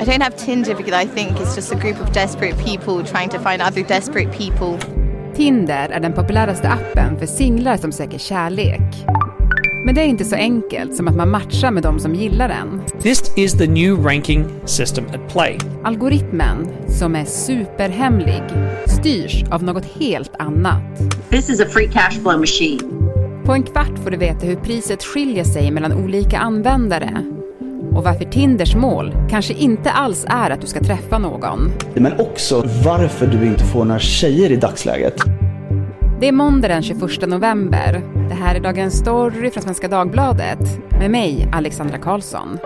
I don't have Tinder because I think it's just a group of desperate people trying to find other desperate people. Tinder är den populäraste appen för singlar som söker kärlek. Men det är inte så enkelt som att man matchar med de som gillar den. This is the new ranking system at play. Algoritmen, som är superhemlig, styrs av något helt annat. This is a free cash flow machine. På en kvart får du veta hur priset skiljer sig mellan olika användare och varför Tinders mål kanske inte alls är att du ska träffa någon. Men också varför du inte får några tjejer i dagsläget. Det är måndag den 21 november. Det här är Dagens Story från Svenska Dagbladet med mig, Alexandra Karlsson.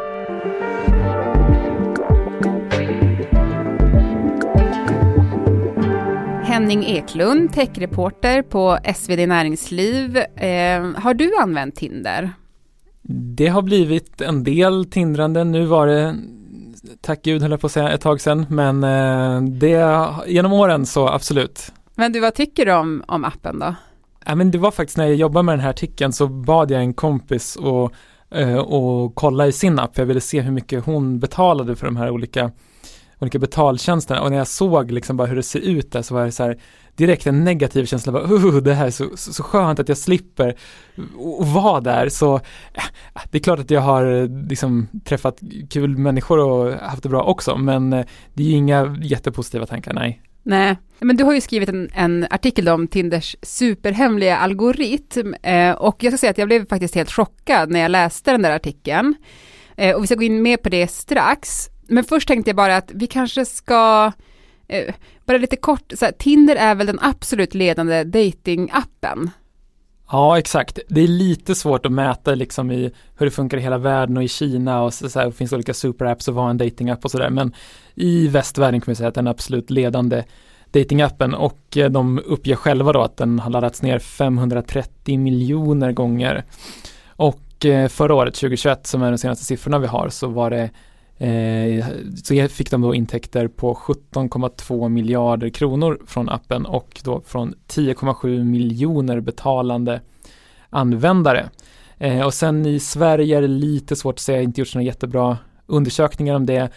Henning Eklund, techreporter på SvD Näringsliv. Eh, har du använt Tinder? Det har blivit en del tindrande. Nu var det, tack gud höll jag på att säga, ett tag sedan. Men eh, det, genom åren så absolut. Men du, vad tycker du om, om appen då? Ja, men det var faktiskt när jag jobbade med den här artikeln så bad jag en kompis och, eh, och kolla i sin app. Jag ville se hur mycket hon betalade för de här olika olika betaltjänsterna och när jag såg liksom bara hur det ser ut där så var det så här direkt en negativ känsla, bara, uh, det här är så, så, så skönt att jag slipper och vara där så äh, det är klart att jag har eh, liksom träffat kul människor och haft det bra också men eh, det är ju inga jättepositiva tankar, nej. Nej, men du har ju skrivit en, en artikel om Tinders superhemliga algoritm eh, och jag ska säga att jag blev faktiskt helt chockad när jag läste den där artikeln. Eh, och vi ska gå in mer på det strax. Men först tänkte jag bara att vi kanske ska, eh, bara lite kort, så här, Tinder är väl den absolut ledande datingappen. Ja, exakt. Det är lite svårt att mäta liksom i hur det funkar i hela världen och i Kina och så, så här, finns olika superapps och vad en datingapp och sådär. Men i västvärlden kan vi säga att den är absolut ledande datingappen och eh, de uppger själva då att den har laddats ner 530 miljoner gånger. Och eh, förra året, 2021, som är de senaste siffrorna vi har, så var det Eh, så fick de då intäkter på 17,2 miljarder kronor från appen och då från 10,7 miljoner betalande användare. Eh, och sen i Sverige är det lite svårt att säga, inte gjort några jättebra undersökningar om det.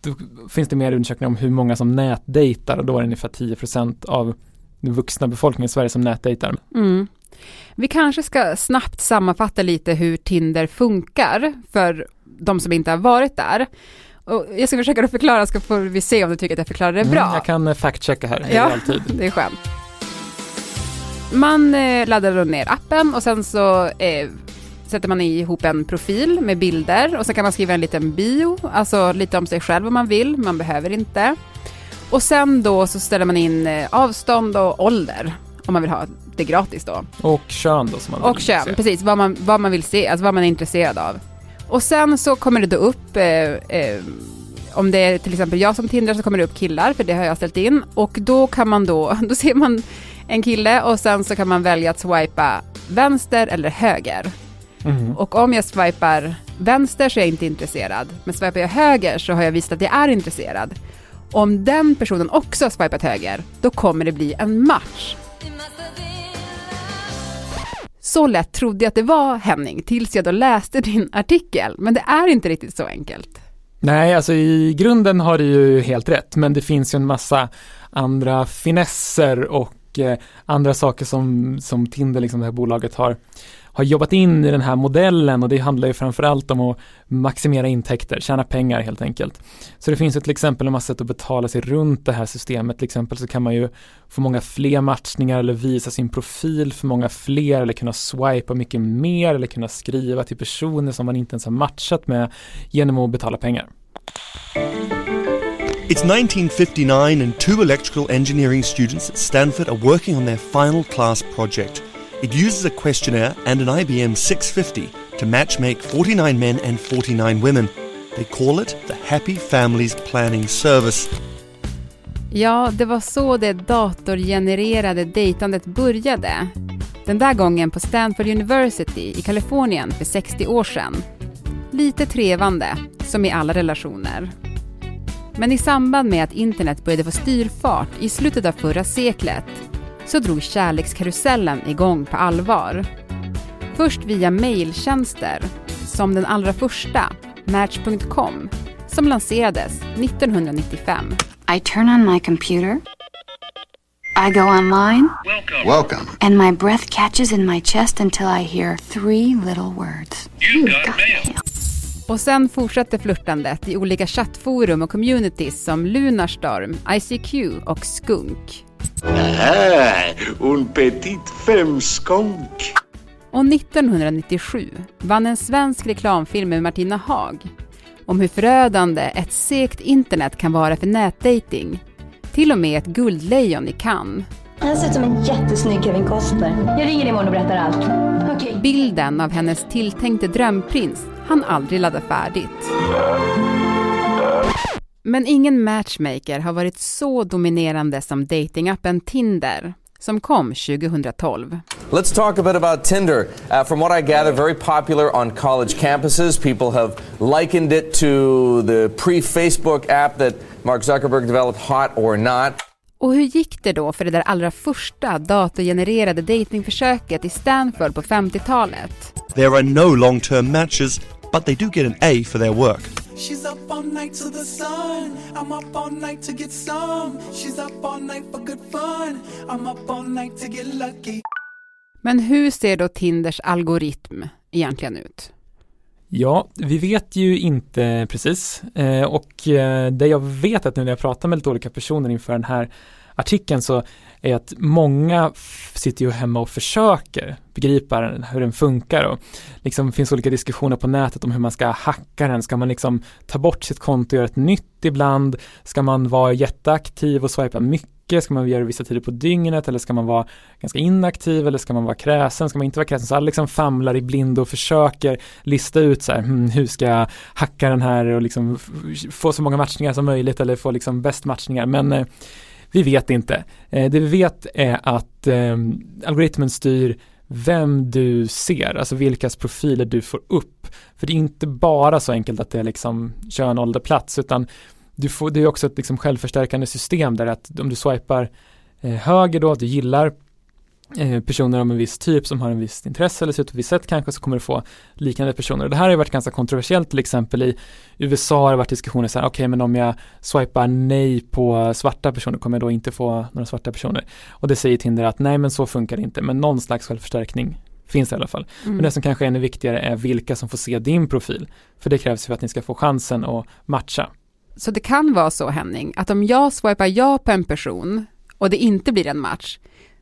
Då finns det mer undersökningar om hur många som nätdejtar och då är det ungefär 10% av den vuxna befolkningen i Sverige som nätdejtar. Mm. Vi kanske ska snabbt sammanfatta lite hur Tinder funkar för de som inte har varit där. Och jag ska försöka förklara, så får vi se om du tycker att jag förklarar det bra. Mm, jag kan eh, fact-checka här, det ja, alltid. det är skönt. Man eh, laddar ner appen och sen så eh, sätter man ihop en profil med bilder och så kan man skriva en liten bio, alltså lite om sig själv om man vill, man behöver inte. Och sen då så ställer man in eh, avstånd och ålder om man vill ha det gratis då. Och kön då som man vill Och kön, se. precis, vad man, vad man vill se, alltså vad man är intresserad av. Och sen så kommer det då upp, eh, eh, om det är till exempel jag som tindrar så kommer det upp killar, för det har jag ställt in. Och då kan man då, då ser man en kille och sen så kan man välja att swipa vänster eller höger. Mm. Och om jag swipar vänster så är jag inte intresserad. Men swipar jag höger så har jag visat att jag är intresserad. Om den personen också har swipat höger, då kommer det bli en match. Så lätt trodde jag att det var Henning, tills jag då läste din artikel. Men det är inte riktigt så enkelt. Nej, alltså i grunden har du ju helt rätt, men det finns ju en massa andra finesser och eh, andra saker som, som Tinder, liksom det här bolaget har har jobbat in i den här modellen och det handlar ju framförallt om att maximera intäkter, tjäna pengar helt enkelt. Så det finns ju till exempel en massa sätt att betala sig runt det här systemet. Till exempel så kan man ju få många fler matchningar eller visa sin profil för många fler eller kunna swipa mycket mer eller kunna skriva till personer som man inte ens har matchat med genom att betala pengar. It's 1959 and two electrical engineering students at Stanford are working on their final class project. It uses a questionnaire and an IBM 650 to matchmake 49 men and 49 women. They call it the Happy Families Planning Service. Ja, det var så det datorgenererade dejtandet började. Den där gången på Stanford University i Kalifornien för 60 år sedan. Lite trevande, som i alla relationer. Men i samband med att internet började få styrfart i slutet av förra seklet så drog kärlekskarusellen igång på allvar. Först via mejltjänster, som den allra första, Match.com, som lanserades 1995. I turn on my computer. I go online. Welcome. And my breath catches in my chest until I hear three little words. You got mail. Och sen fortsätter flörtandet i olika chattforum och communities som Lunarstorm, ICQ och Skunk. Ah, un petit femme skunk. Och 1997 vann en svensk reklamfilm med Martina Haag om hur förödande ett segt internet kan vara för nätdating. Till och med ett guldlejon i Cannes. Han ser ut som en jättesnygg Kevin Costner. Jag ringer imorgon och berättar allt. Okay. Bilden av hennes tilltänkte drömprins han aldrig ladda färdigt. Men ingen matchmaker har varit så dominerande som datingappen Tinder som kom 2012. Let's talk a bit about Tinder. Uh, from what I gather, very popular on college campuses. People have likened it to the pre-Facebook app that Mark Zuckerberg developed, Hot or Not. Och hur gick det då för det där allra första datorgenererade datingförsöket i Stanford på 50-talet? There are no long-term matches, but they do get an A for their work. She's up all night to the sun. I'm up all night to get some. She's up all night for good fun. I'm up all night to get lucky. Men hur ser då Tinders algoritm egentligen ut? Ja, vi vet ju inte precis eh, och eh, det jag vet att nu när jag pratar med lite olika personer inför den här artikeln så är att många sitter ju hemma och försöker begripa hur den funkar och liksom finns olika diskussioner på nätet om hur man ska hacka den. Ska man liksom ta bort sitt konto och göra ett nytt ibland? Ska man vara jätteaktiv och swipa mycket? Ska man göra det vissa tider på dygnet eller ska man vara ganska inaktiv eller ska man vara kräsen? Ska man inte vara kräsen? Så alla liksom famlar i blindo och försöker lista ut så här, hmm, hur ska jag hacka den här och liksom få så många matchningar som möjligt eller få liksom bäst matchningar. Men eh, vi vet inte. Eh, det vi vet är att eh, algoritmen styr vem du ser, alltså vilkas profiler du får upp. För det är inte bara så enkelt att det är liksom kön, ålder, plats, utan du får, det är också ett liksom självförstärkande system där att om du swipar eh, höger då, att du gillar personer av en viss typ som har en viss intresse eller ser ut på ett visst sätt kanske så kommer du få liknande personer. Och det här har ju varit ganska kontroversiellt till exempel i USA har det varit diskussioner så här, okej okay, men om jag swipar nej på svarta personer kommer jag då inte få några svarta personer. Och det säger Tinder att nej men så funkar det inte, men någon slags självförstärkning finns det i alla fall. Mm. Men det som kanske är ännu viktigare är vilka som får se din profil. För det krävs för att ni ska få chansen att matcha. Så det kan vara så Henning, att om jag swipar ja på en person och det inte blir en match,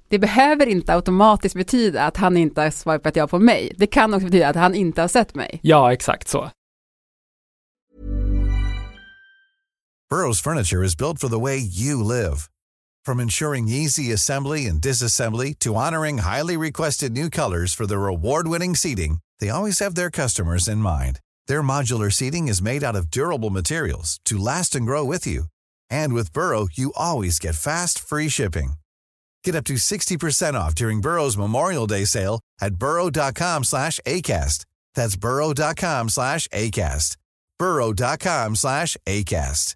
det behöver inte automatiskt betyda att han inte har swipat ja på mig. Det kan också betyda att han inte har sett mig. Ja, exakt så. Burrows furniture is built for the way you live. From ensuring easy assembly and disassembly to honoring highly requested new colors for their award-winning seating, they always have their customers in mind. Their modular seating is made out of durable materials to last and grow with you. And with Burrow, you always get fast, free shipping. Get up to 60% off during Burrow's Memorial Day sale at burrow.com slash ACAST. That's burrow.com slash ACAST. burrow.com slash ACAST.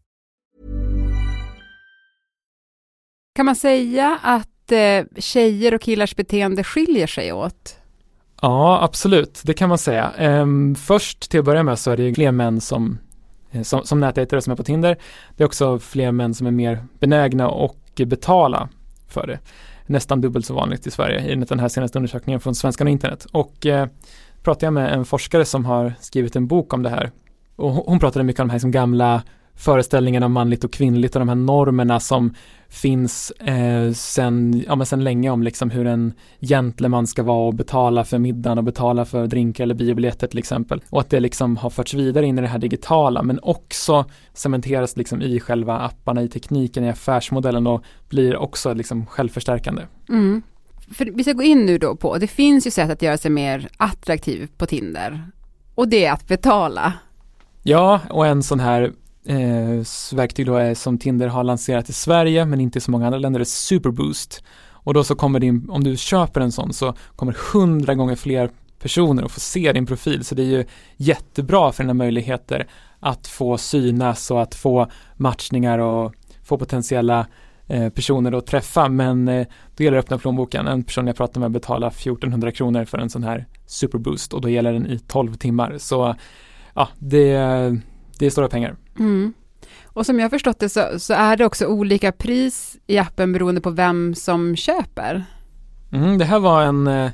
Kan man säga att eh, tjejer och killars beteende skiljer sig åt? Ja, absolut. Det kan man säga. Ehm, först till att börja med så är det fler män som, eh, som, som nätätare som är på Tinder. Det är också fler män som är mer benägna att betala för det. Nästan dubbelt så vanligt i Sverige enligt den här senaste undersökningen från Svenskarna och internet. Och eh, pratade jag med en forskare som har skrivit en bok om det här. Och hon pratade mycket om de här som gamla föreställningen om manligt och kvinnligt och de här normerna som finns eh, sen, ja, men sen länge om liksom hur en gentleman ska vara och betala för middagen och betala för drinkar eller biobiljetter till exempel. Och att det liksom har förts vidare in i det här digitala men också cementeras liksom i själva apparna, i tekniken, i affärsmodellen och blir också liksom självförstärkande. Mm. För vi ska gå in nu då på, det finns ju sätt att göra sig mer attraktiv på Tinder och det är att betala. Ja, och en sån här eh, verktyg då är som Tinder har lanserat i Sverige men inte i så många andra länder är Superboost. Och då så kommer din, om du köper en sån så kommer hundra gånger fler personer att få se din profil. Så det är ju jättebra för dina möjligheter att få synas och att få matchningar och få potentiella eh, personer att träffa. Men eh, då gäller det att öppna plånboken. En person jag pratade med betalar 1400 kronor för en sån här superboost och då gäller den i 12 timmar. Så ja, det, det är stora pengar. Mm. Och som jag har förstått det så, så, är det också olika pris i appen beroende på vem som köper. Mm, det här var en eh,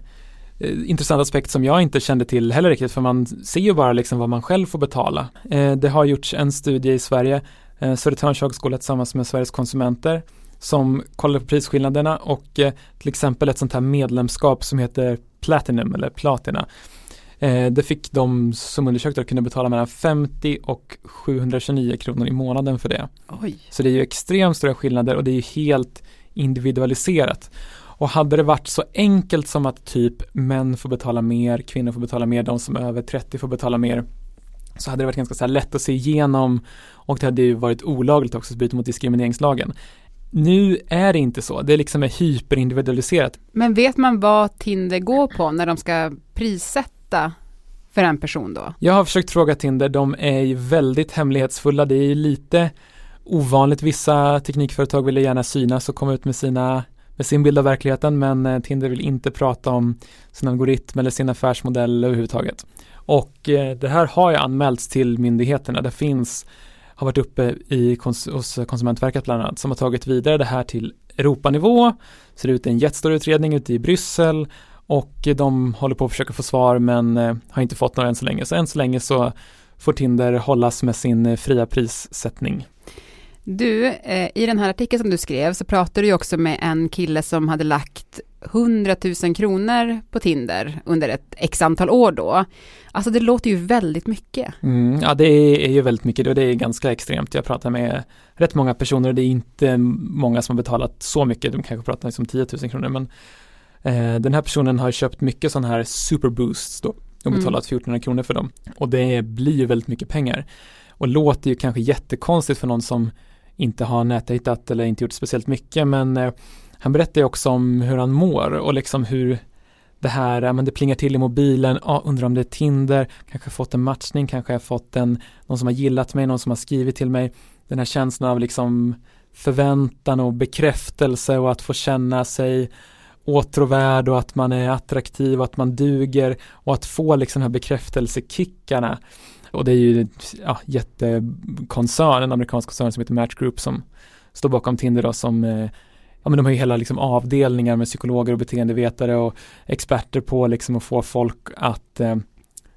intressant aspekt som jag inte kände till heller riktigt för man ser ju bara liksom vad man själv får betala. Eh, det har gjorts en studie i Sverige, eh, Södertörns högskola tillsammans med Sveriges konsumenter som kollade på prisskillnaderna och eh, till exempel ett sånt här medlemskap som heter Platinum eller Platina. Eh, det fick de som undersökte att kunna betala mellan 50 och 729 kronor i månaden för det. Oj. Så det är ju extremt stora skillnader och det är ju helt individualiserat. Och hade det varit så enkelt som att typ män får betala mer, kvinnor får betala mer, de som är över 30 får betala mer så hade det varit ganska så lätt att se igenom och det hade ju varit olagligt också att bryta mot diskrimineringslagen. Nu är det inte så, det liksom är hyperindividualiserat. Men vet man vad Tinder går på när de ska prissätta för en person då? Jag har försökt fråga Tinder, de är ju väldigt hemlighetsfulla, det är ju lite ovanligt, vissa teknikföretag vill gärna synas och komma ut med sina med sin bild av verkligheten men eh, Tinder vill inte prata om sin algoritm eller sin affärsmodell överhuvudtaget. Och eh, det här har ju anmälts till myndigheterna. Det finns, har varit uppe i, hos Konsumentverket bland annat, som har tagit vidare det här till Europanivå. Ser ut en jättestor utredning ute i Bryssel och de håller på att försöka få svar men eh, har inte fått några än så länge. Så än så länge så får Tinder hållas med sin fria prissättning. Du, eh, i den här artikeln som du skrev så pratade du också med en kille som hade lagt 100 000 kronor på Tinder under ett x antal år då. Alltså det låter ju väldigt mycket. Mm, ja det är ju väldigt mycket och det är ganska extremt. Jag pratar med rätt många personer och det är inte många som har betalat så mycket. De kanske pratar liksom 10 000 kronor men eh, den här personen har köpt mycket sådana här superboosts då och betalat mm. 1400 kronor för dem. Och det blir ju väldigt mycket pengar. Och låter ju kanske jättekonstigt för någon som inte har nätdejtat eller inte gjort speciellt mycket men eh, han berättar ju också om hur han mår och liksom hur det här, men det plingar till i mobilen, ah, undrar om det är Tinder, kanske fått en matchning, kanske jag fått en, någon som har gillat mig, någon som har skrivit till mig. Den här känslan av liksom förväntan och bekräftelse och att få känna sig åtråvärd och att man är attraktiv och att man duger och att få liksom de här bekräftelsekickarna och det är ju ja, jättekoncern, en amerikansk koncern som heter Match Group som står bakom Tinder då som eh, Ja men de har ju hela liksom avdelningar med psykologer och beteendevetare och experter på liksom att få folk att eh,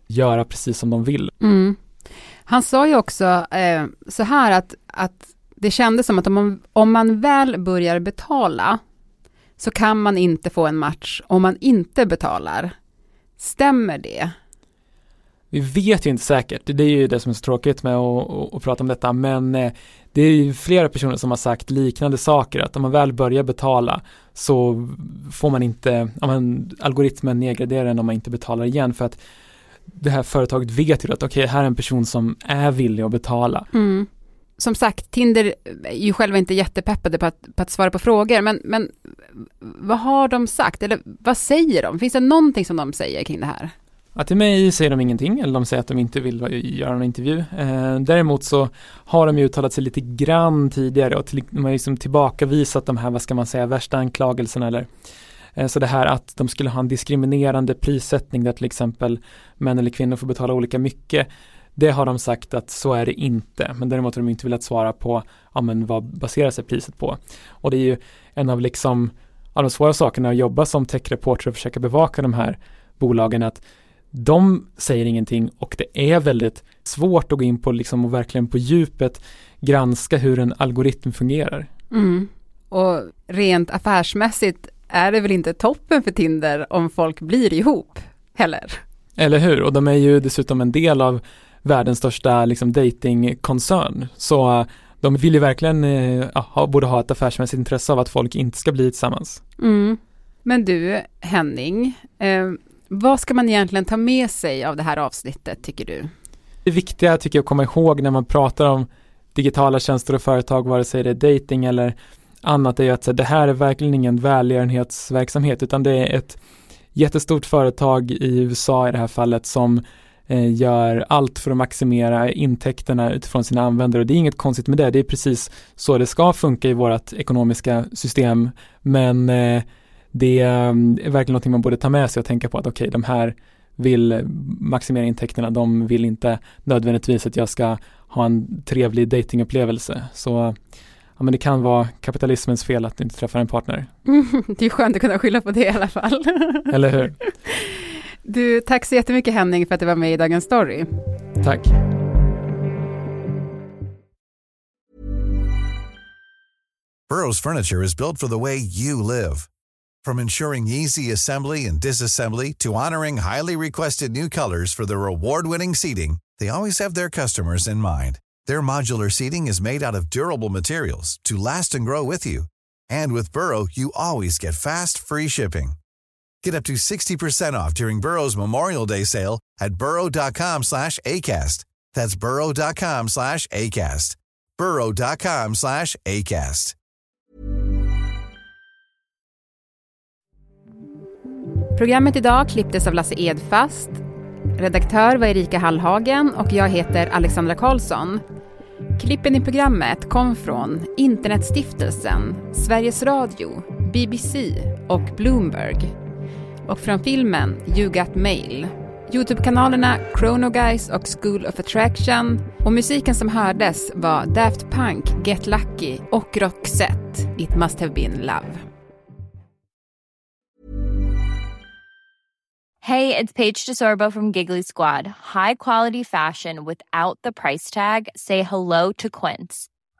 göra precis som de vill. Mm. Han sa ju också eh, så här att, att det kändes som att om man, om man väl börjar betala så kan man inte få en match om man inte betalar. Stämmer det? Vi vet ju inte säkert, det är ju det som är så tråkigt med att, att, att prata om detta, men eh, det är ju flera personer som har sagt liknande saker, att om man väl börjar betala så får man inte, ja, men, algoritmen nedgraderar den om man inte betalar igen för att det här företaget vet ju att okej, okay, här är en person som är villig att betala. Mm. Som sagt, Tinder är ju själva inte jättepeppade på att, på att svara på frågor, men, men vad har de sagt, eller vad säger de? Finns det någonting som de säger kring det här? Ja, till mig säger de ingenting, eller de säger att de inte vill göra någon intervju. Eh, däremot så har de ju uttalat sig lite grann tidigare och till, de har liksom tillbakavisat de här, vad ska man säga, värsta anklagelserna eller eh, så det här att de skulle ha en diskriminerande prissättning där till exempel män eller kvinnor får betala olika mycket. Det har de sagt att så är det inte, men däremot har de inte velat svara på, ja men vad baserar sig priset på? Och det är ju en av liksom, av de svåra sakerna att jobba som techreporter och försöka bevaka de här bolagen att de säger ingenting och det är väldigt svårt att gå in på liksom och verkligen på djupet granska hur en algoritm fungerar. Mm. Och rent affärsmässigt är det väl inte toppen för Tinder om folk blir ihop heller? Eller hur, och de är ju dessutom en del av världens största liksom datingkoncern. Så uh, de vill ju verkligen uh, ha, borde ha ett affärsmässigt intresse av att folk inte ska bli tillsammans. Mm. Men du, Henning, eh, vad ska man egentligen ta med sig av det här avsnittet tycker du? Det viktiga tycker jag att komma ihåg när man pratar om digitala tjänster och företag, vare sig det är dating eller annat, är ju att det här är verkligen ingen välgörenhetsverksamhet utan det är ett jättestort företag i USA i det här fallet som eh, gör allt för att maximera intäkterna utifrån sina användare och det är inget konstigt med det, det är precis så det ska funka i vårt ekonomiska system men eh, det är verkligen någonting man borde ta med sig och tänka på att okej, okay, de här vill maximera intäkterna, de vill inte nödvändigtvis att jag ska ha en trevlig datingupplevelse. Så ja, men det kan vara kapitalismens fel att inte träffar en partner. det är skönt att kunna skylla på det i alla fall. Eller hur? Du, tack så jättemycket Henning för att du var med i Dagens Story. Tack. Burrows furniture is built for the way you live. From ensuring easy assembly and disassembly to honoring highly requested new colors for their award-winning seating, they always have their customers in mind. Their modular seating is made out of durable materials to last and grow with you. And with Burrow, you always get fast, free shipping. Get up to 60% off during Burrow's Memorial Day sale at burrow.com slash ACAST. That's burrow.com slash ACAST. burrow.com slash ACAST. Programmet idag klipptes av Lasse Edfast. Redaktör var Erika Hallhagen och jag heter Alexandra Karlsson. Klippen i programmet kom från Internetstiftelsen, Sveriges Radio, BBC och Bloomberg. Och från filmen You Got Mail. Youtube-kanalerna Chrono Guys och School of Attraction. Och musiken som hördes var Daft Punk, Get Lucky och Roxette, It Must Have Been Love. Hej, det är Paige DeSorbo från Giggly Squad. High quality fashion without the price tag. Say hello to Quince.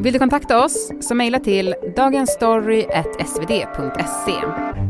Vill du kontakta oss så mejla till dagensstory.svd.se.